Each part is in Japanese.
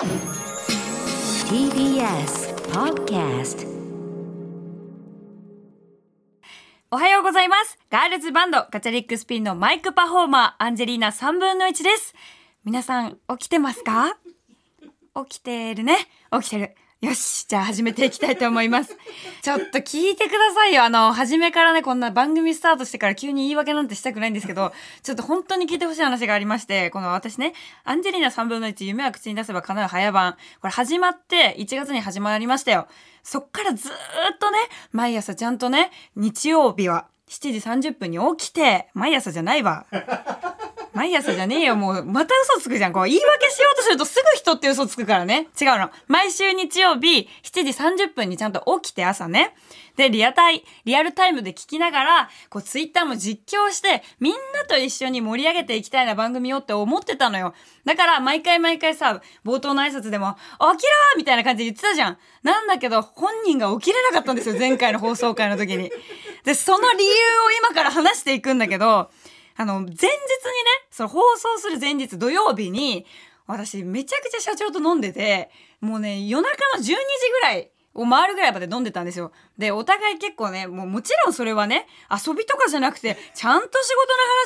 TBS Podcast おはようございます。ガールズバンドガチャリックスピンのマイクパフォーマーアンジェリーナ3分の1です。皆さん起きてますか？起きてるね。起きてる。よし。じゃあ始めていきたいと思います。ちょっと聞いてくださいよ。あの、初めからね、こんな番組スタートしてから急に言い訳なんてしたくないんですけど、ちょっと本当に聞いてほしい話がありまして、この私ね、アンジェリーナ3分の1夢は口に出せば叶う早番。これ始まって1月に始まりましたよ。そっからずーっとね、毎朝ちゃんとね、日曜日は7時30分に起きて、毎朝じゃないわ。毎朝じゃねえよ、もう、また嘘つくじゃん。こう、言い訳しようとするとすぐ人って嘘つくからね。違うの。毎週日曜日、7時30分にちゃんと起きて朝ね。で、リアタイ、リアルタイムで聞きながら、こう、ツイッターも実況して、みんなと一緒に盛り上げていきたいな番組よって思ってたのよ。だから、毎回毎回さ、冒頭の挨拶でも、起きろみたいな感じで言ってたじゃん。なんだけど、本人が起きれなかったんですよ。前回の放送回の時に。で、その理由を今から話していくんだけど、あの、前日にね、その放送する前日土曜日に、私めちゃくちゃ社長と飲んでて、もうね、夜中の12時ぐらいを回るぐらいまで飲んでたんですよ。で、お互い結構ね、もうもちろんそれはね、遊びとかじゃなくて、ちゃんと仕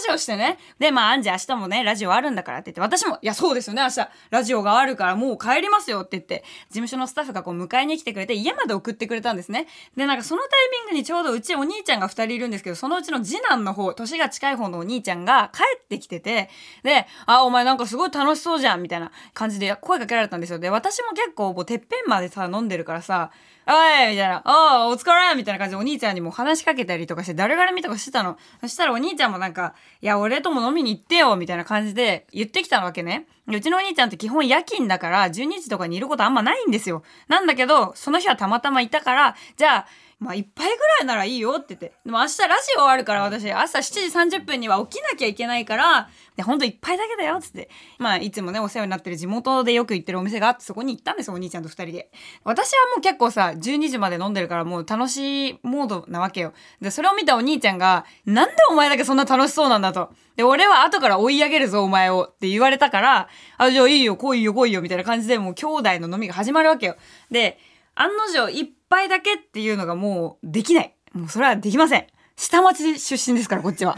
事の話をしてね。で、まあ、アンジ明日もね、ラジオあるんだからって言って、私も、いや、そうですよね、明日、ラジオがあるからもう帰りますよって言って、事務所のスタッフがこう迎えに来てくれて、家まで送ってくれたんですね。で、なんかそのタイミングにちょうどうちお兄ちゃんが2人いるんですけど、そのうちの次男の方、年が近い方のお兄ちゃんが帰ってきてて、で、あ、お前なんかすごい楽しそうじゃん、みたいな感じで声かけられたんですよ。で、私も結構もうてっぺんまでさ、飲んでるからさ、おいみたいな、おお疲れみたいな感じでお兄ちゃんにも話しかけたりとかして、誰がらみとかしてたの。そしたらお兄ちゃんもなんか、いや、俺とも飲みに行ってよみたいな感じで言ってきたわけね。でうちのお兄ちゃんって基本夜勤だから、12時とかにいることあんまないんですよ。なんだけど、その日はたまたまいたから、じゃあ、まあ、一杯ぐらいならいいよって言って。でも明日ラジオあるから私、朝7時30分には起きなきゃいけないから、で、ほんと一杯だけだよっつって。まあ、いつもね、お世話になってる地元でよく行ってるお店があって、そこに行ったんですよ、お兄ちゃんと二人で。私はもう結構さ、12時まで飲んでるからもう楽しいモードなわけよ。で、それを見たお兄ちゃんが、なんでお前だけそんな楽しそうなんだと。で、俺は後から追い上げるぞ、お前をって言われたから、あ、じゃあいいよ、来いよ、来いよ、みたいな感じでもう兄弟の飲みが始まるわけよ。で、案の定一杯だけっていうのがもうできない。もうそれはできません。下町出身ですから、こっちは。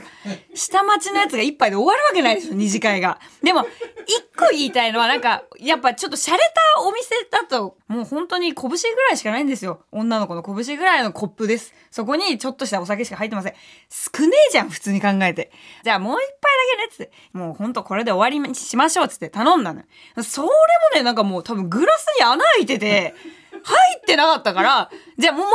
下町のやつが一杯で終わるわけないでしょ、二次会が。でも、一個言いたいのは、なんか、やっぱちょっと洒落たお店だと、もう本当に拳ぐらいしかないんですよ。女の子の拳ぐらいのコップです。そこにちょっとしたお酒しか入ってません。少ねえじゃん、普通に考えて。じゃあもう一杯だけね、つって。もうほんとこれで終わりにしましょう、つって頼んだのよ。それもね、なんかもう多分グラスに穴開いてて、入ってなかったから、じゃあもう一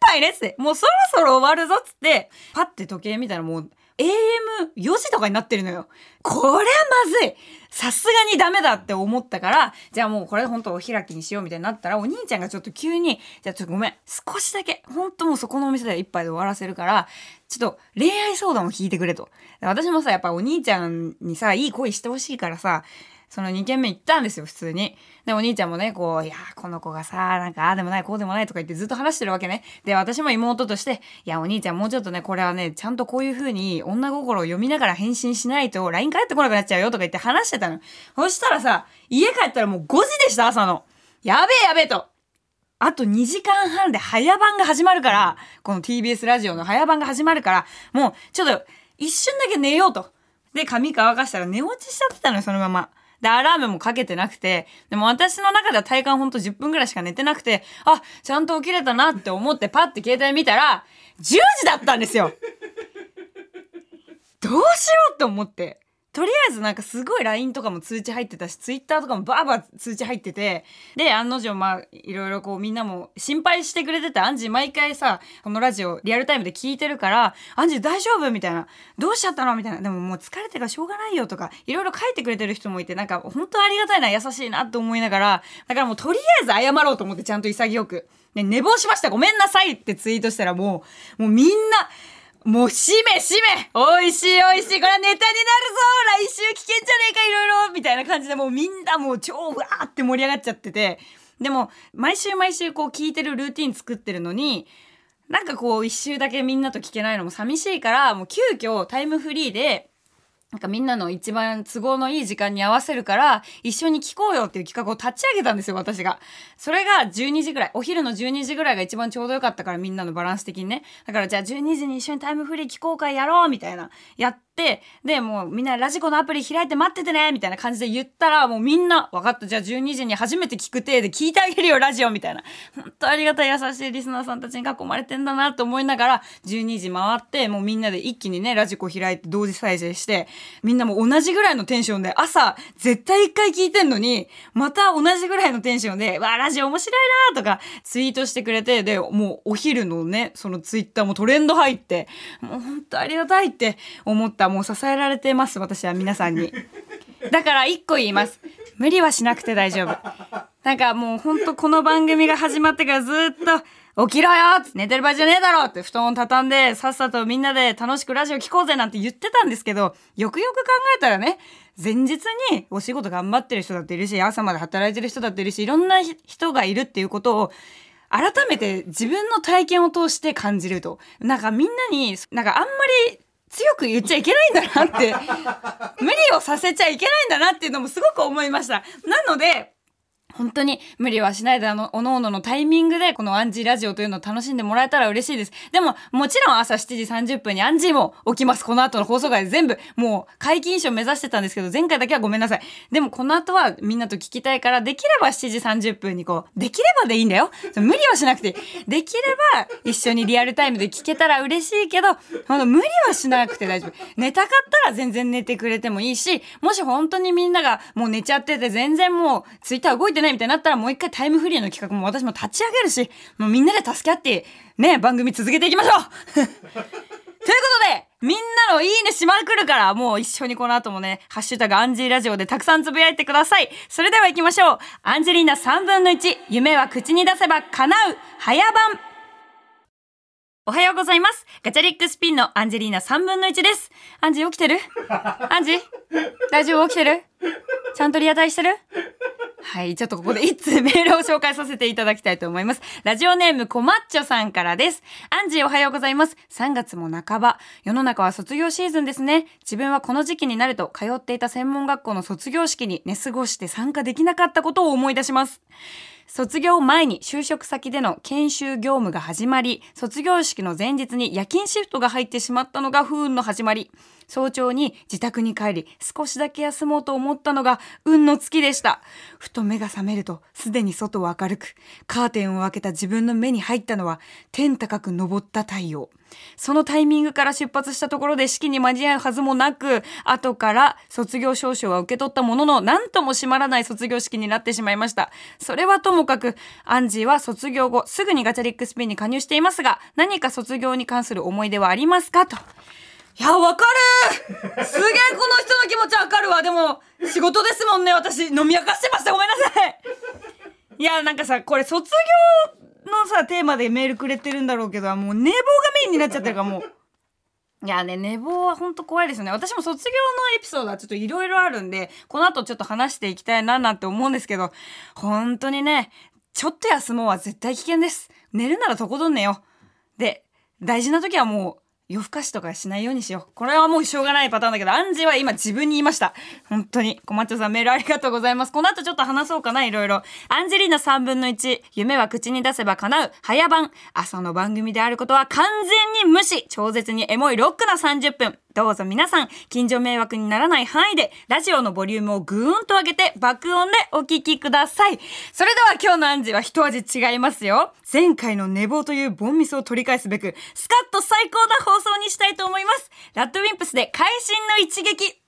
杯ねっって、もうそろそろ終わるぞっつって、パッて時計見たらもう AM4 時とかになってるのよ。これはまずいさすがにダメだって思ったから、じゃあもうこれ本当お開きにしようみたいになったら、お兄ちゃんがちょっと急に、じゃあちょっとごめん、少しだけ、本当もうそこのお店で一杯で終わらせるから、ちょっと恋愛相談を聞いてくれと。私もさ、やっぱお兄ちゃんにさ、いい恋してほしいからさ、その2軒目行ったんですよ、普通に。で、お兄ちゃんもね、こう、いや、この子がさ、なんか、ああでもない、こうでもないとか言ってずっと話してるわけね。で、私も妹として、いや、お兄ちゃんもうちょっとね、これはね、ちゃんとこういう風に女心を読みながら返信しないと、LINE 返ってこなくなっちゃうよとか言って話してたの。そしたらさ、家帰ったらもう5時でした、朝の。やべえやべえと。あと2時間半で早番が始まるから、この TBS ラジオの早番が始まるから、もうちょっと一瞬だけ寝ようと。で、髪乾かしたら寝落ちしちゃってたのよ、そのまま。で、アラームもかけてなくて、でも私の中では体感ほんと10分ぐらいしか寝てなくて、あ、ちゃんと起きれたなって思ってパッて携帯見たら、10時だったんですよどうしようって思って。とりあえずなんかすごい LINE とかも通知入ってたし、Twitter とかもバーバー通知入ってて、で、案の定まあ、いろいろこうみんなも心配してくれてて、アンジー毎回さ、このラジオリアルタイムで聞いてるから、アンジー大丈夫みたいな。どうしちゃったのみたいな。でももう疲れてからしょうがないよとか、いろいろ書いてくれてる人もいて、なんか本当ありがたいな、優しいなって思いながら、だからもうとりあえず謝ろうと思ってちゃんと潔く。ね、寝坊しましたごめんなさいってツイートしたらもう、もうみんな、もう、しめしめ。美味しい美味しい。これはネタになるぞ。来週聞けんじゃねえかいろいろ。みたいな感じでもうみんなもう超うわーって盛り上がっちゃってて。でも、毎週毎週こう聞いてるルーティン作ってるのに、なんかこう一周だけみんなと聞けないのも寂しいから、もう急遽タイムフリーで、なんかみんなの一番都合のいい時間に合わせるから、一緒に聞こうよっていう企画を立ち上げたんですよ、私が。それが12時ぐらい。お昼の12時ぐらいが一番ちょうどよかったから、みんなのバランス的にね。だからじゃあ12時に一緒にタイムフリー聞こうかやろうみたいな。やっ、で、もうみんなラジコのアプリ開いて待っててねみたいな感じで言ったら、もうみんな、分かった、じゃあ12時に初めて聞く体で聞いてあげるよ、ラジオみたいな。本当ありがたい優しいリスナーさんたちに囲まれてんだなと思いながら、12時回って、もうみんなで一気にね、ラジコ開いて同時再生して、みんなも同じぐらいのテンションで、朝、絶対一回聞いてんのに、また同じぐらいのテンションで、わあ、ラジオ面白いなとか、ツイートしてくれて、で、もうお昼のね、そのツイッターもトレンド入って、もう本当ありがたいって思った。もう支えられてます、私は皆さんに。だから一個言います。無理はしなくて大丈夫。なんかもうほんとこの番組が始まってからずっと、起きろよって寝てる場合じゃねえだろって布団を畳んでさっさとみんなで楽しくラジオ聞こうぜなんて言ってたんですけど、よくよく考えたらね、前日にお仕事頑張ってる人だっているし、朝まで働いてる人だっているし、いろんな人がいるっていうことを、改めて自分の体験を通して感じると。なんかみんなに、なんかあんまり強く言っちゃいけないんだなって、無理をさせちゃいけないんだなっていうのもすごく思いました。なので、本当に無理はしないであの、おのおののタイミングでこのアンジーラジオというのを楽しんでもらえたら嬉しいです。でも、もちろん朝7時30分にアンジーも起きます。この後の放送回で全部、もう解禁賞目指してたんですけど、前回だけはごめんなさい。でもこの後はみんなと聞きたいから、できれば7時30分にこう、できればでいいんだよ。無理はしなくていい。できれば一緒にリアルタイムで聞けたら嬉しいけど、ほん無理はしなくて大丈夫。寝たかったら全然寝てくれてもいいし、もし本当にみんながもう寝ちゃってて全然もうツイッター動いてないみたいになったらもう一回タイムフリーの企画も私も立ち上げるし、もうみんなで助け合ってね、番組続けていきましょう ということで、みんなのいいねしまくるから、もう一緒にこの後もね、ハッシュタグアンジーラジオでたくさんつぶやいてください。それでは行きましょう。アンジェリーナ3分の1、夢は口に出せば叶う、早番。おはようございます。ガチャリックスピンのアンジェリーナ3分の1です。アンジー起きてる？アンジー大丈夫？起きてる？ちゃんとリアタイしてる？はい、ちょっとここで一通メールを紹介させていただきたいと思います。ラジオネームこまっちょさんからです。アンジーおはようございます。3月も半ば。世の中は卒業シーズンですね。自分はこの時期になると通っていた専門学校の卒業式に寝過ごして参加できなかったことを思い出します。卒業前に就職先での研修業務が始まり、卒業式の前日に夜勤シフトが入ってしまったのが不運の始まり。早朝に自宅に帰り、少しだけ休もうと思ったのが運の月でした。ふと目が覚めると、すでに外は明るく、カーテンを開けた自分の目に入ったのは、天高く昇った太陽。そのタイミングから出発したところで式に間に合うはずもなく、後から卒業証書は受け取ったものの、何とも閉まらない卒業式になってしまいました。それはともかく、アンジーは卒業後、すぐにガチャリックスピンに加入していますが、何か卒業に関する思い出はありますか？と。いや、わかる すげえこの人の気持ちわかるわ。でも、仕事ですもんね。私、飲み明かしてました。ごめんなさい。いや、なんかさ、これ卒業のさ、テーマでメールくれてるんだろうけど、もう寝坊がメインになっちゃってるから、もう。いやね、寝坊はほんと怖いですよね。私も卒業のエピソードはちょっといろいろあるんで、この後ちょっと話していきたいななんて思うんですけど、本当にね、ちょっと休もうは絶対危険です。寝るならとことん寝よう。で、大事な時はもう、夜更かしとかしないようにしよう。これはもうしょうがないパターンだけど、アンジーは今自分に言いました。本当に。小松さんメールありがとうございます。この後ちょっと話そうかな、いろいろ。アンジェリーナ3分の1、夢は口に出せば叶う、早番。朝の番組であることは完全に無視。超絶にエモいロックな30分。どうぞ皆さん、近所迷惑にならない範囲で、ラジオのボリュームをぐーんと上げて、爆音でお聞きください。それでは今日のアンジは一味違いますよ。前回の寝坊というボンミスを取り返すべく、スカッと最高な放送にしたいと思います。ラッドウィンプスで会心の一撃。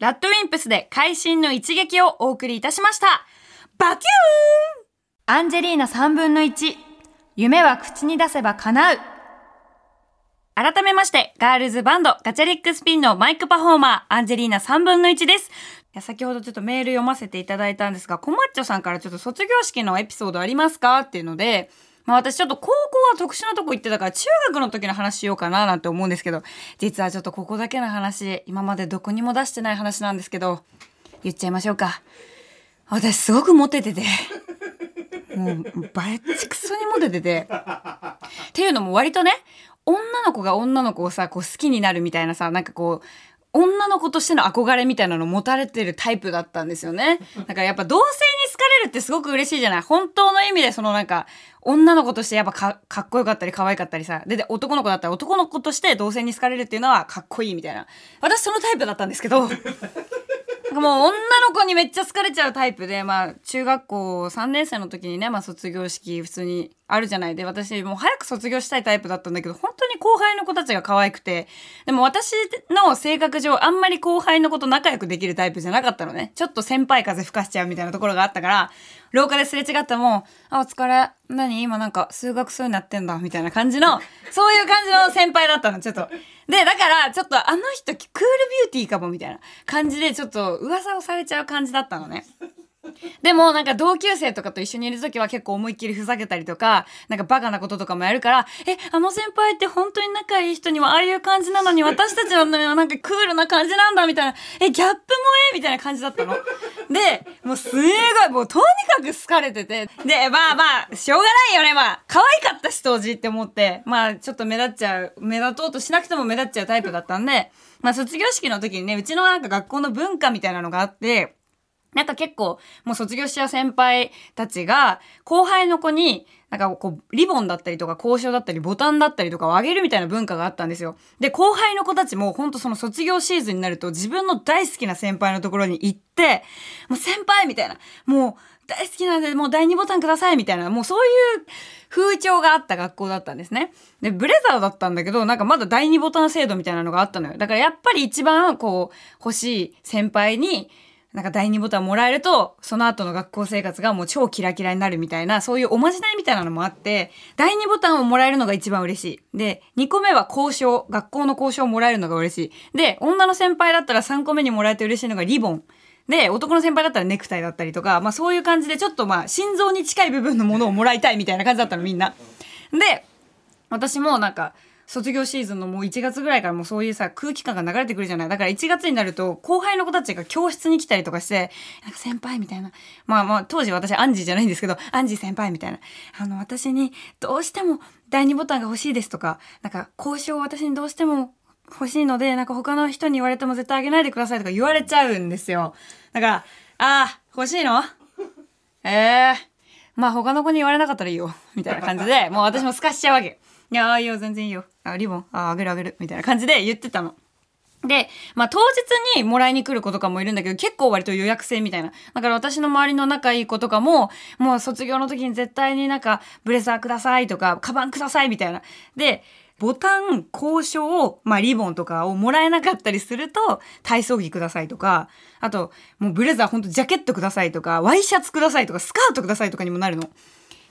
ラッドウィンプスで会心の一撃をお送りいたしました。バキューンアンジェリーナ3分の1。夢は口に出せば叶う。改めまして、ガールズバンド、ガチャリックスピンのマイクパフォーマー、アンジェリーナ3分の1です。いや先ほどちょっとメール読ませていただいたんですが、コマッチョさんからちょっと卒業式のエピソードありますか？っていうので、まあ私ちょっと高校は特殊なとこ行ってたから中学の時の話しようかななんて思うんですけど、実はちょっとここだけの話、今までどこにも出してない話なんですけど、言っちゃいましょうか。私すごくモテてて。もう、バエチクソにモテてて。っていうのも割とね、女の子が女の子をさこう好きになるみたいなさなんかこう女の子としての憧れみたいなの持たれてるタイプだったんですよね。だからやっぱ同性に好かれるってすごく嬉しいじゃない。本当の意味でそのなんか女の子としてやっぱかかっこよかったり可愛かったりさ。でで男の子だったら男の子として同性に好かれるっていうのはかっこいいみたいな。私そのタイプだったんですけど なんかもう女の子にめっちゃ好かれちゃうタイプで、まあ中学校3年生の時にね、まあ卒業式普通にあるじゃない。で、私もう早く卒業したいタイプだったんだけど、本当に後輩の子たちが可愛くて、でも私の性格上あんまり後輩の子と仲良くできるタイプじゃなかったのね。ちょっと先輩風吹かしちゃうみたいなところがあったから、廊下ですれ違ったらもう、あ、お疲れ。何？今なんか数学そうになってんだ。みたいな感じの、そういう感じの先輩だったの、ちょっと。で、だから、ちょっとあの人、クールビューティーかも、みたいな感じで、ちょっと噂をされちゃう感じだったのね。でもなんか同級生とかと一緒にいる時は結構思いっきりふざけたりとか、なんかバカなこととかもやるから、え、あの先輩って本当に仲いい人にはああいう感じなのに私たちはなんかクールな感じなんだみたいな、え、ギャップもえみたいな感じだったの。で、もうすごい、もうとにかく好かれてて、で、まあまあ、しょうがないよね、まあ、可愛かったし当時って思って、まあちょっと目立っちゃう、目立とうとしなくても目立っちゃうタイプだったんで、まあ卒業式の時にね、うちのなんか学校の文化みたいなのがあって、なんか結構、もう卒業しちゃう先輩たちが、後輩の子に、なんかこう、リボンだったりとか、交渉だったり、ボタンだったりとかをあげるみたいな文化があったんですよ。で、後輩の子たちも、ほんとその卒業シーズンになると、自分の大好きな先輩のところに行って、もう先輩みたいな、もう大好きなんで、もう第2ボタンくださいみたいな、もうそういう風潮があった学校だったんですね。で、ブレザーだったんだけど、なんかまだ第2ボタン制度みたいなのがあったのよ。だからやっぱり一番こう、欲しい先輩に、なんか第2ボタンもらえると、その後の学校生活がもう超キラキラになるみたいな、そういうおまじないみたいなのもあって、第2ボタンをもらえるのが一番嬉しい。で、2個目は交渉。学校の交渉をもらえるのが嬉しい。で、女の先輩だったら3個目にもらえて嬉しいのがリボン。で、男の先輩だったらネクタイだったりとか、まあそういう感じでちょっとまあ心臓に近い部分のものをもらいたいみたいな感じだったのみんな。で、私もなんか、卒業シーズンのもう1月ぐらいからもうそういうさ空気感が流れてくるじゃない。だから1月になると後輩の子たちが教室に来たりとかしてなんか先輩みたいな。まあまあ当時私アンジーじゃないんですけどアンジー先輩みたいな。あの私にどうしても第2ボタンが欲しいですとかなんか交渉を私にどうしても欲しいのでなんか他の人に言われても絶対あげないでくださいとか言われちゃうんですよ。だからああ欲しいの？ええまあ他の子に言われなかったらいいよ。みたいな感じで、もう私も透かしちゃうわけ。いや、あいいよ、全然いいよ。あ、リボン、あ、あげるあげる。みたいな感じで言ってたの。で、まあ当日にもらいに来る子とかもいるんだけど、結構割と予約制みたいな。だから私の周りの仲いい子とかも、もう卒業の時に絶対になんか、ブレザーくださいとか、カバンくださいみたいな。で、ボタン、交渉、まあリボンとかをもらえなかったりすると、体操着くださいとか、あと、もうブレザーほんとジャケットくださいとか、ワイシャツくださいとか、スカートくださいとかにもなるの。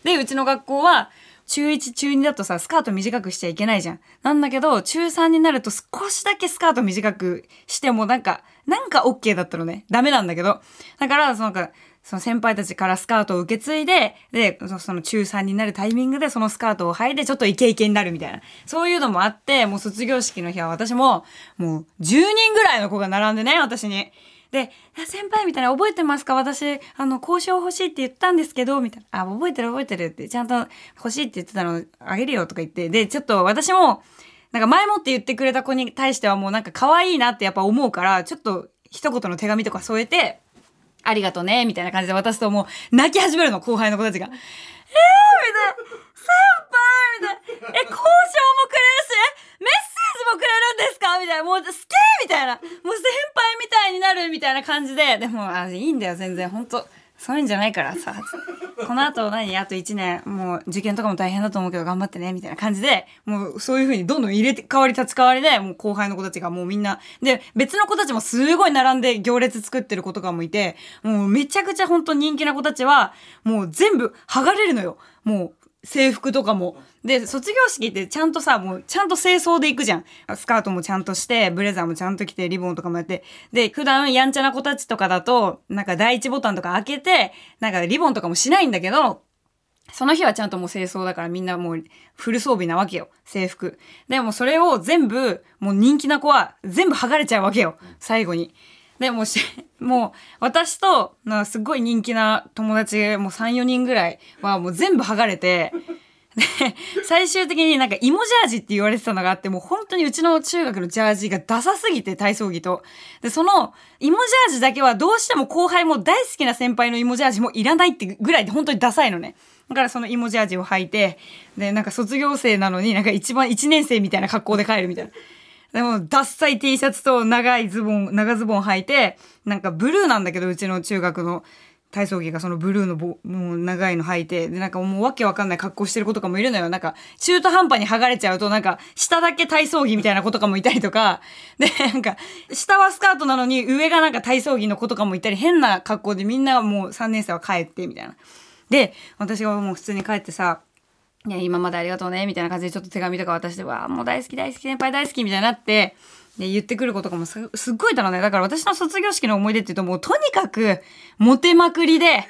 で、うちの学校は、中1、中2だとさ、スカート短くしちゃいけないじゃん。なんだけど、中3になると少しだけスカート短くしてもなんか、なんか OK だったのね。ダメなんだけど。だから、そのか、その先輩たちからスカートを受け継いで、で、その中3になるタイミングでそのスカートを履いてちょっとイケイケになるみたいな。そういうのもあって、もう卒業式の日は私も、もう10人ぐらいの子が並んでね、私に。で、先輩みたいな、覚えてますか？私、あの、交渉欲しいって言ったんですけど、みたいな。あ、覚えてる覚えてるって、ちゃんと欲しいって言ってたのあげるよとか言って。で、ちょっと私も、なんか前もって言ってくれた子に対してはもうなんか可愛いなってやっぱ思うから、ちょっと一言の手紙とか添えて、ありがとね、みたいな感じで渡すともう泣き始めるの、後輩の子たちが。えー、みたいな。先輩みたいな。え、交渉もくれるし、えメッセージもくれるんですか？みたいな。もう好きみたいな。もう先輩みたいになるみたいな感じで。でも、あ、いいんだよ、全然。本当そういうんじゃないからさ。この後何？あと1年、もう受験とかも大変だと思うけど頑張ってね、みたいな感じで、もうそういう風にどんどん入れて、変わり立ち変わりで、もう後輩の子たちがもうみんな、で、別の子たちもすごい並んで行列作ってる子とかもいて、もうめちゃくちゃ本当人気な子たちは、もう全部剥がれるのよ。もう、制服とかも。で、卒業式ってちゃんとさ、もうちゃんと清掃で行くじゃん。スカートもちゃんとして、ブレザーもちゃんと着て、リボンとかもやって。で、普段やんちゃな子たちとかだと、なんか第一ボタンとか開けて、なんかリボンとかもしないんだけど、その日はちゃんともう清掃だからみんなもうフル装備なわけよ。制服。でもそれを全部、もう人気な子は全部剥がれちゃうわけよ。最後に。でもし、もう 私と、すごい人気な友達、もう3、4人ぐらいはもう全部剥がれて、最終的になんか芋ジャージって言われてたのがあって、もう本当にうちの中学のジャージがダサすぎて、体操着と。で、その芋ジャージだけはどうしても後輩も大好きな先輩の芋ジャージもいらないってぐらいで本当にダサいのね。だからその芋ジャージを履いて、で、なんか卒業生なのになんか一番一年生みたいな格好で帰るみたいな。でも、ダッサい T シャツと長いズボン、長ズボン履いて、なんかブルーなんだけど、うちの中学の体操着がそのブルーのぼもう長いの履いて、で、なんかもうわけわかんない格好してる子とかもいるのよ。なんか、中途半端に剥がれちゃうと、なんか、下だけ体操着みたいな子とかもいたりとか、で、なんか、下はスカートなのに上がなんか体操着の子とかもいたり、変な格好でみんなもう3年生は帰って、みたいな。で、私がもう普通に帰ってさ、ね、今までありがとうね、みたいな感じでちょっと手紙とか渡して、わあ、もう大好き大好き先輩大好きみたいになって、で、言ってくる子とかもすすっごいだろうね。だから私の卒業式の思い出って言うともうとにかくモテまくりで、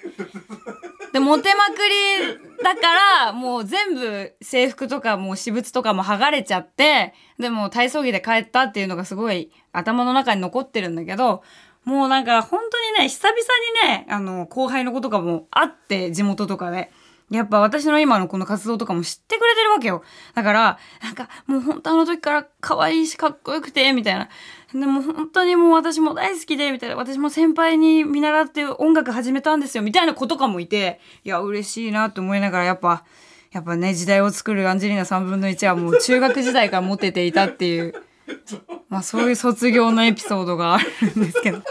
で、モテまくりだからもう全部制服とかもう私物とかも剥がれちゃって、でも体操着で帰ったっていうのがすごい頭の中に残ってるんだけど、もうなんか本当にね、久々にね、あの、後輩の子とかも会って、地元とかで。やっぱ私の今のこの活動とかも知ってくれてるわけよ。だから、なんかもう本当あの時から可愛いしかっこよくて、みたいな。でも本当にもう私も大好きで、みたいな。私も先輩に見習って音楽始めたんですよ、みたいな子とかもいて、いや、嬉しいなと思いながら、やっぱ、やっぱね、時代を作るアンジェリーナ3分の1はもう中学時代からモテていたっていう、まあそういう卒業のエピソードがあるんですけど。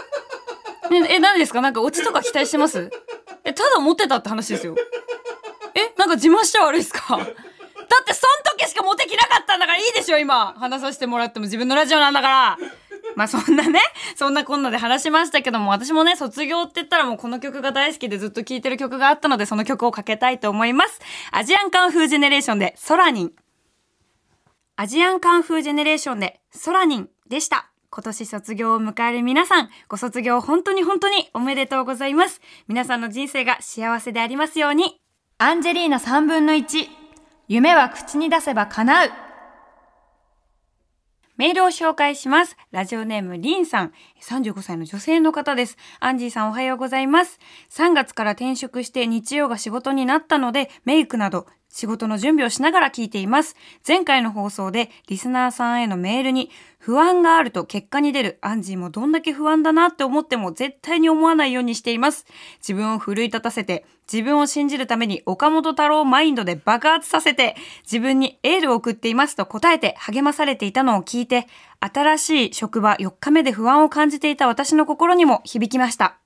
え、え、何ですか？なんかオチとか期待してます？え、ただモテたって話ですよ。え、なんか自慢しちゃ悪いですか？だってそん時しかモテきなかったんだからいいでしょ今話させてもらっても自分のラジオなんだからまあそんなね、そんなこんなで話しましたけども、私もね、卒業って言ったらもうこの曲が大好きでずっと聴いてる曲があったので、その曲をかけたいと思います。アジアンカンフージェネレーションで、ソラニン。アジアンカンフージェネレーションで、ソラニンでした。今年卒業を迎える皆さん、ご卒業本当に本当におめでとうございます。皆さんの人生が幸せでありますように。アンジェリーナ3分の1。夢は口に出せば叶う。メールを紹介します。ラジオネームリンさん。35歳の女性の方です。アンジーさんおはようございます。3月から転職して日曜が仕事になったので、メイクなど仕事の準備をしながら聞いています。前回の放送でリスナーさんへのメールに不安があると結果に出るアンジーもどんだけ不安だなって思っても絶対に思わないようにしています。自分を奮い立たせて自分を信じるために岡本太郎マインドで爆発させて自分にエールを送っていますと答えて励まされていたのを聞いて新しい職場4日目で不安を感じていた私の心にも響きました。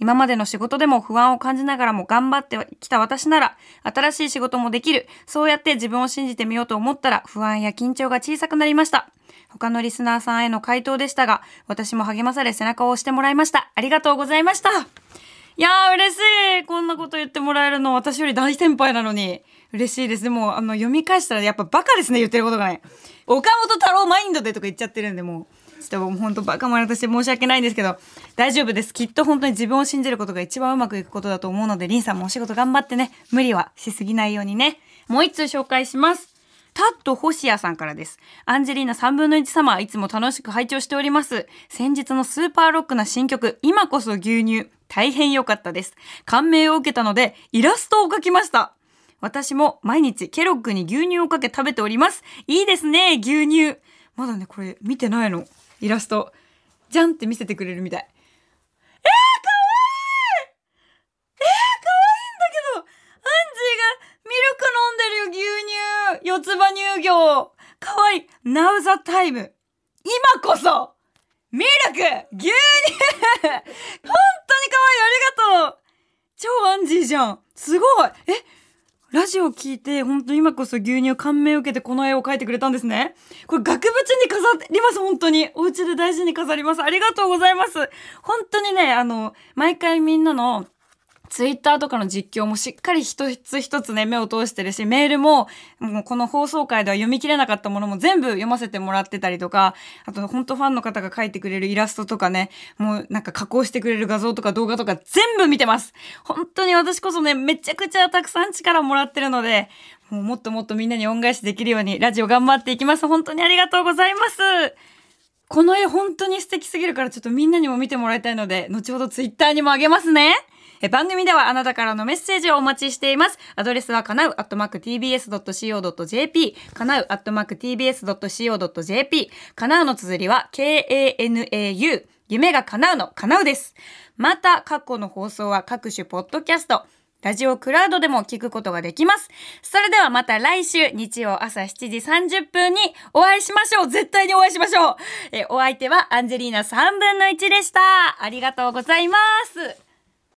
今までの仕事でも不安を感じながらも頑張ってきた私なら、新しい仕事もできる。そうやって自分を信じてみようと思ったら、不安や緊張が小さくなりました。他のリスナーさんへの回答でしたが、私も励まされ背中を押してもらいました。ありがとうございました。いやー、嬉しい。こんなこと言ってもらえるの、私より大先輩なのに。嬉しいです。でも、あの、読み返したらやっぱバカですね、言ってることがね。岡本太郎マインドでとか言っちゃってるんで、もう。ちょっともう本当バカ者として申し訳ないんですけど、大丈夫です。きっと本当に自分を信じることが一番うまくいくことだと思うので、リンさんもお仕事頑張ってね、無理はしすぎないようにね。もう一通紹介します。タットホシアさんからです。アンジェリーナ3分の1様、いつも楽しく拝聴しております。先日のスーパーロックな新曲、今こそ牛乳、大変良かったです。感銘を受けたので、イラストを描きました。私も毎日ケロッグに牛乳をかけ食べております。いいですね、牛乳。まだね、これ見てないの。イラスト。じゃんって見せてくれるみたい。えー、かわいいえー、かわいいんだけど、アンジーがミルク飲んでるよ、牛乳。四つ葉乳業。かわいい。Now the time. 今こそミルク牛乳 本当にかわいいありがとう超アンジーじゃんすごいえラジオ聞いて、本当今こそ牛乳感銘を受けてこの絵を描いてくれたんですね。これ額縁に飾ります、本当に。お家で大事に飾ります。ありがとうございます。本当にね、あの、毎回みんなの、ツイッターとかの実況もしっかり一つ一つね、目を通してるし、メールも、もうこの放送回では読み切れなかったものも全部読ませてもらってたりとか、あと本当ファンの方が描いてくれるイラストとかね、もうなんか加工してくれる画像とか動画とか全部見てます本当に私こそね、めちゃくちゃたくさん力もらってるので、もうもっともっとみんなに恩返しできるようにラジオ頑張っていきます。本当にありがとうございます。この絵本当に素敵すぎるからちょっとみんなにも見てもらいたいので、後ほどツイッターにもあげますね。番組ではあなたからのメッセージをお待ちしています。アドレスはかなうアットマーク tbs.co.jp かなうアットマーク tbs.co.jp かなうの綴りは k-a-n-a-u 夢が叶うの叶うです。また過去の放送は各種ポッドキャストラジオクラウドでも聞くことができます。それではまた来週日曜朝7時30分にお会いしましょう。絶対にお会いしましょう。えお相手はアンジェリーナ3分の1でした。ありがとうございます。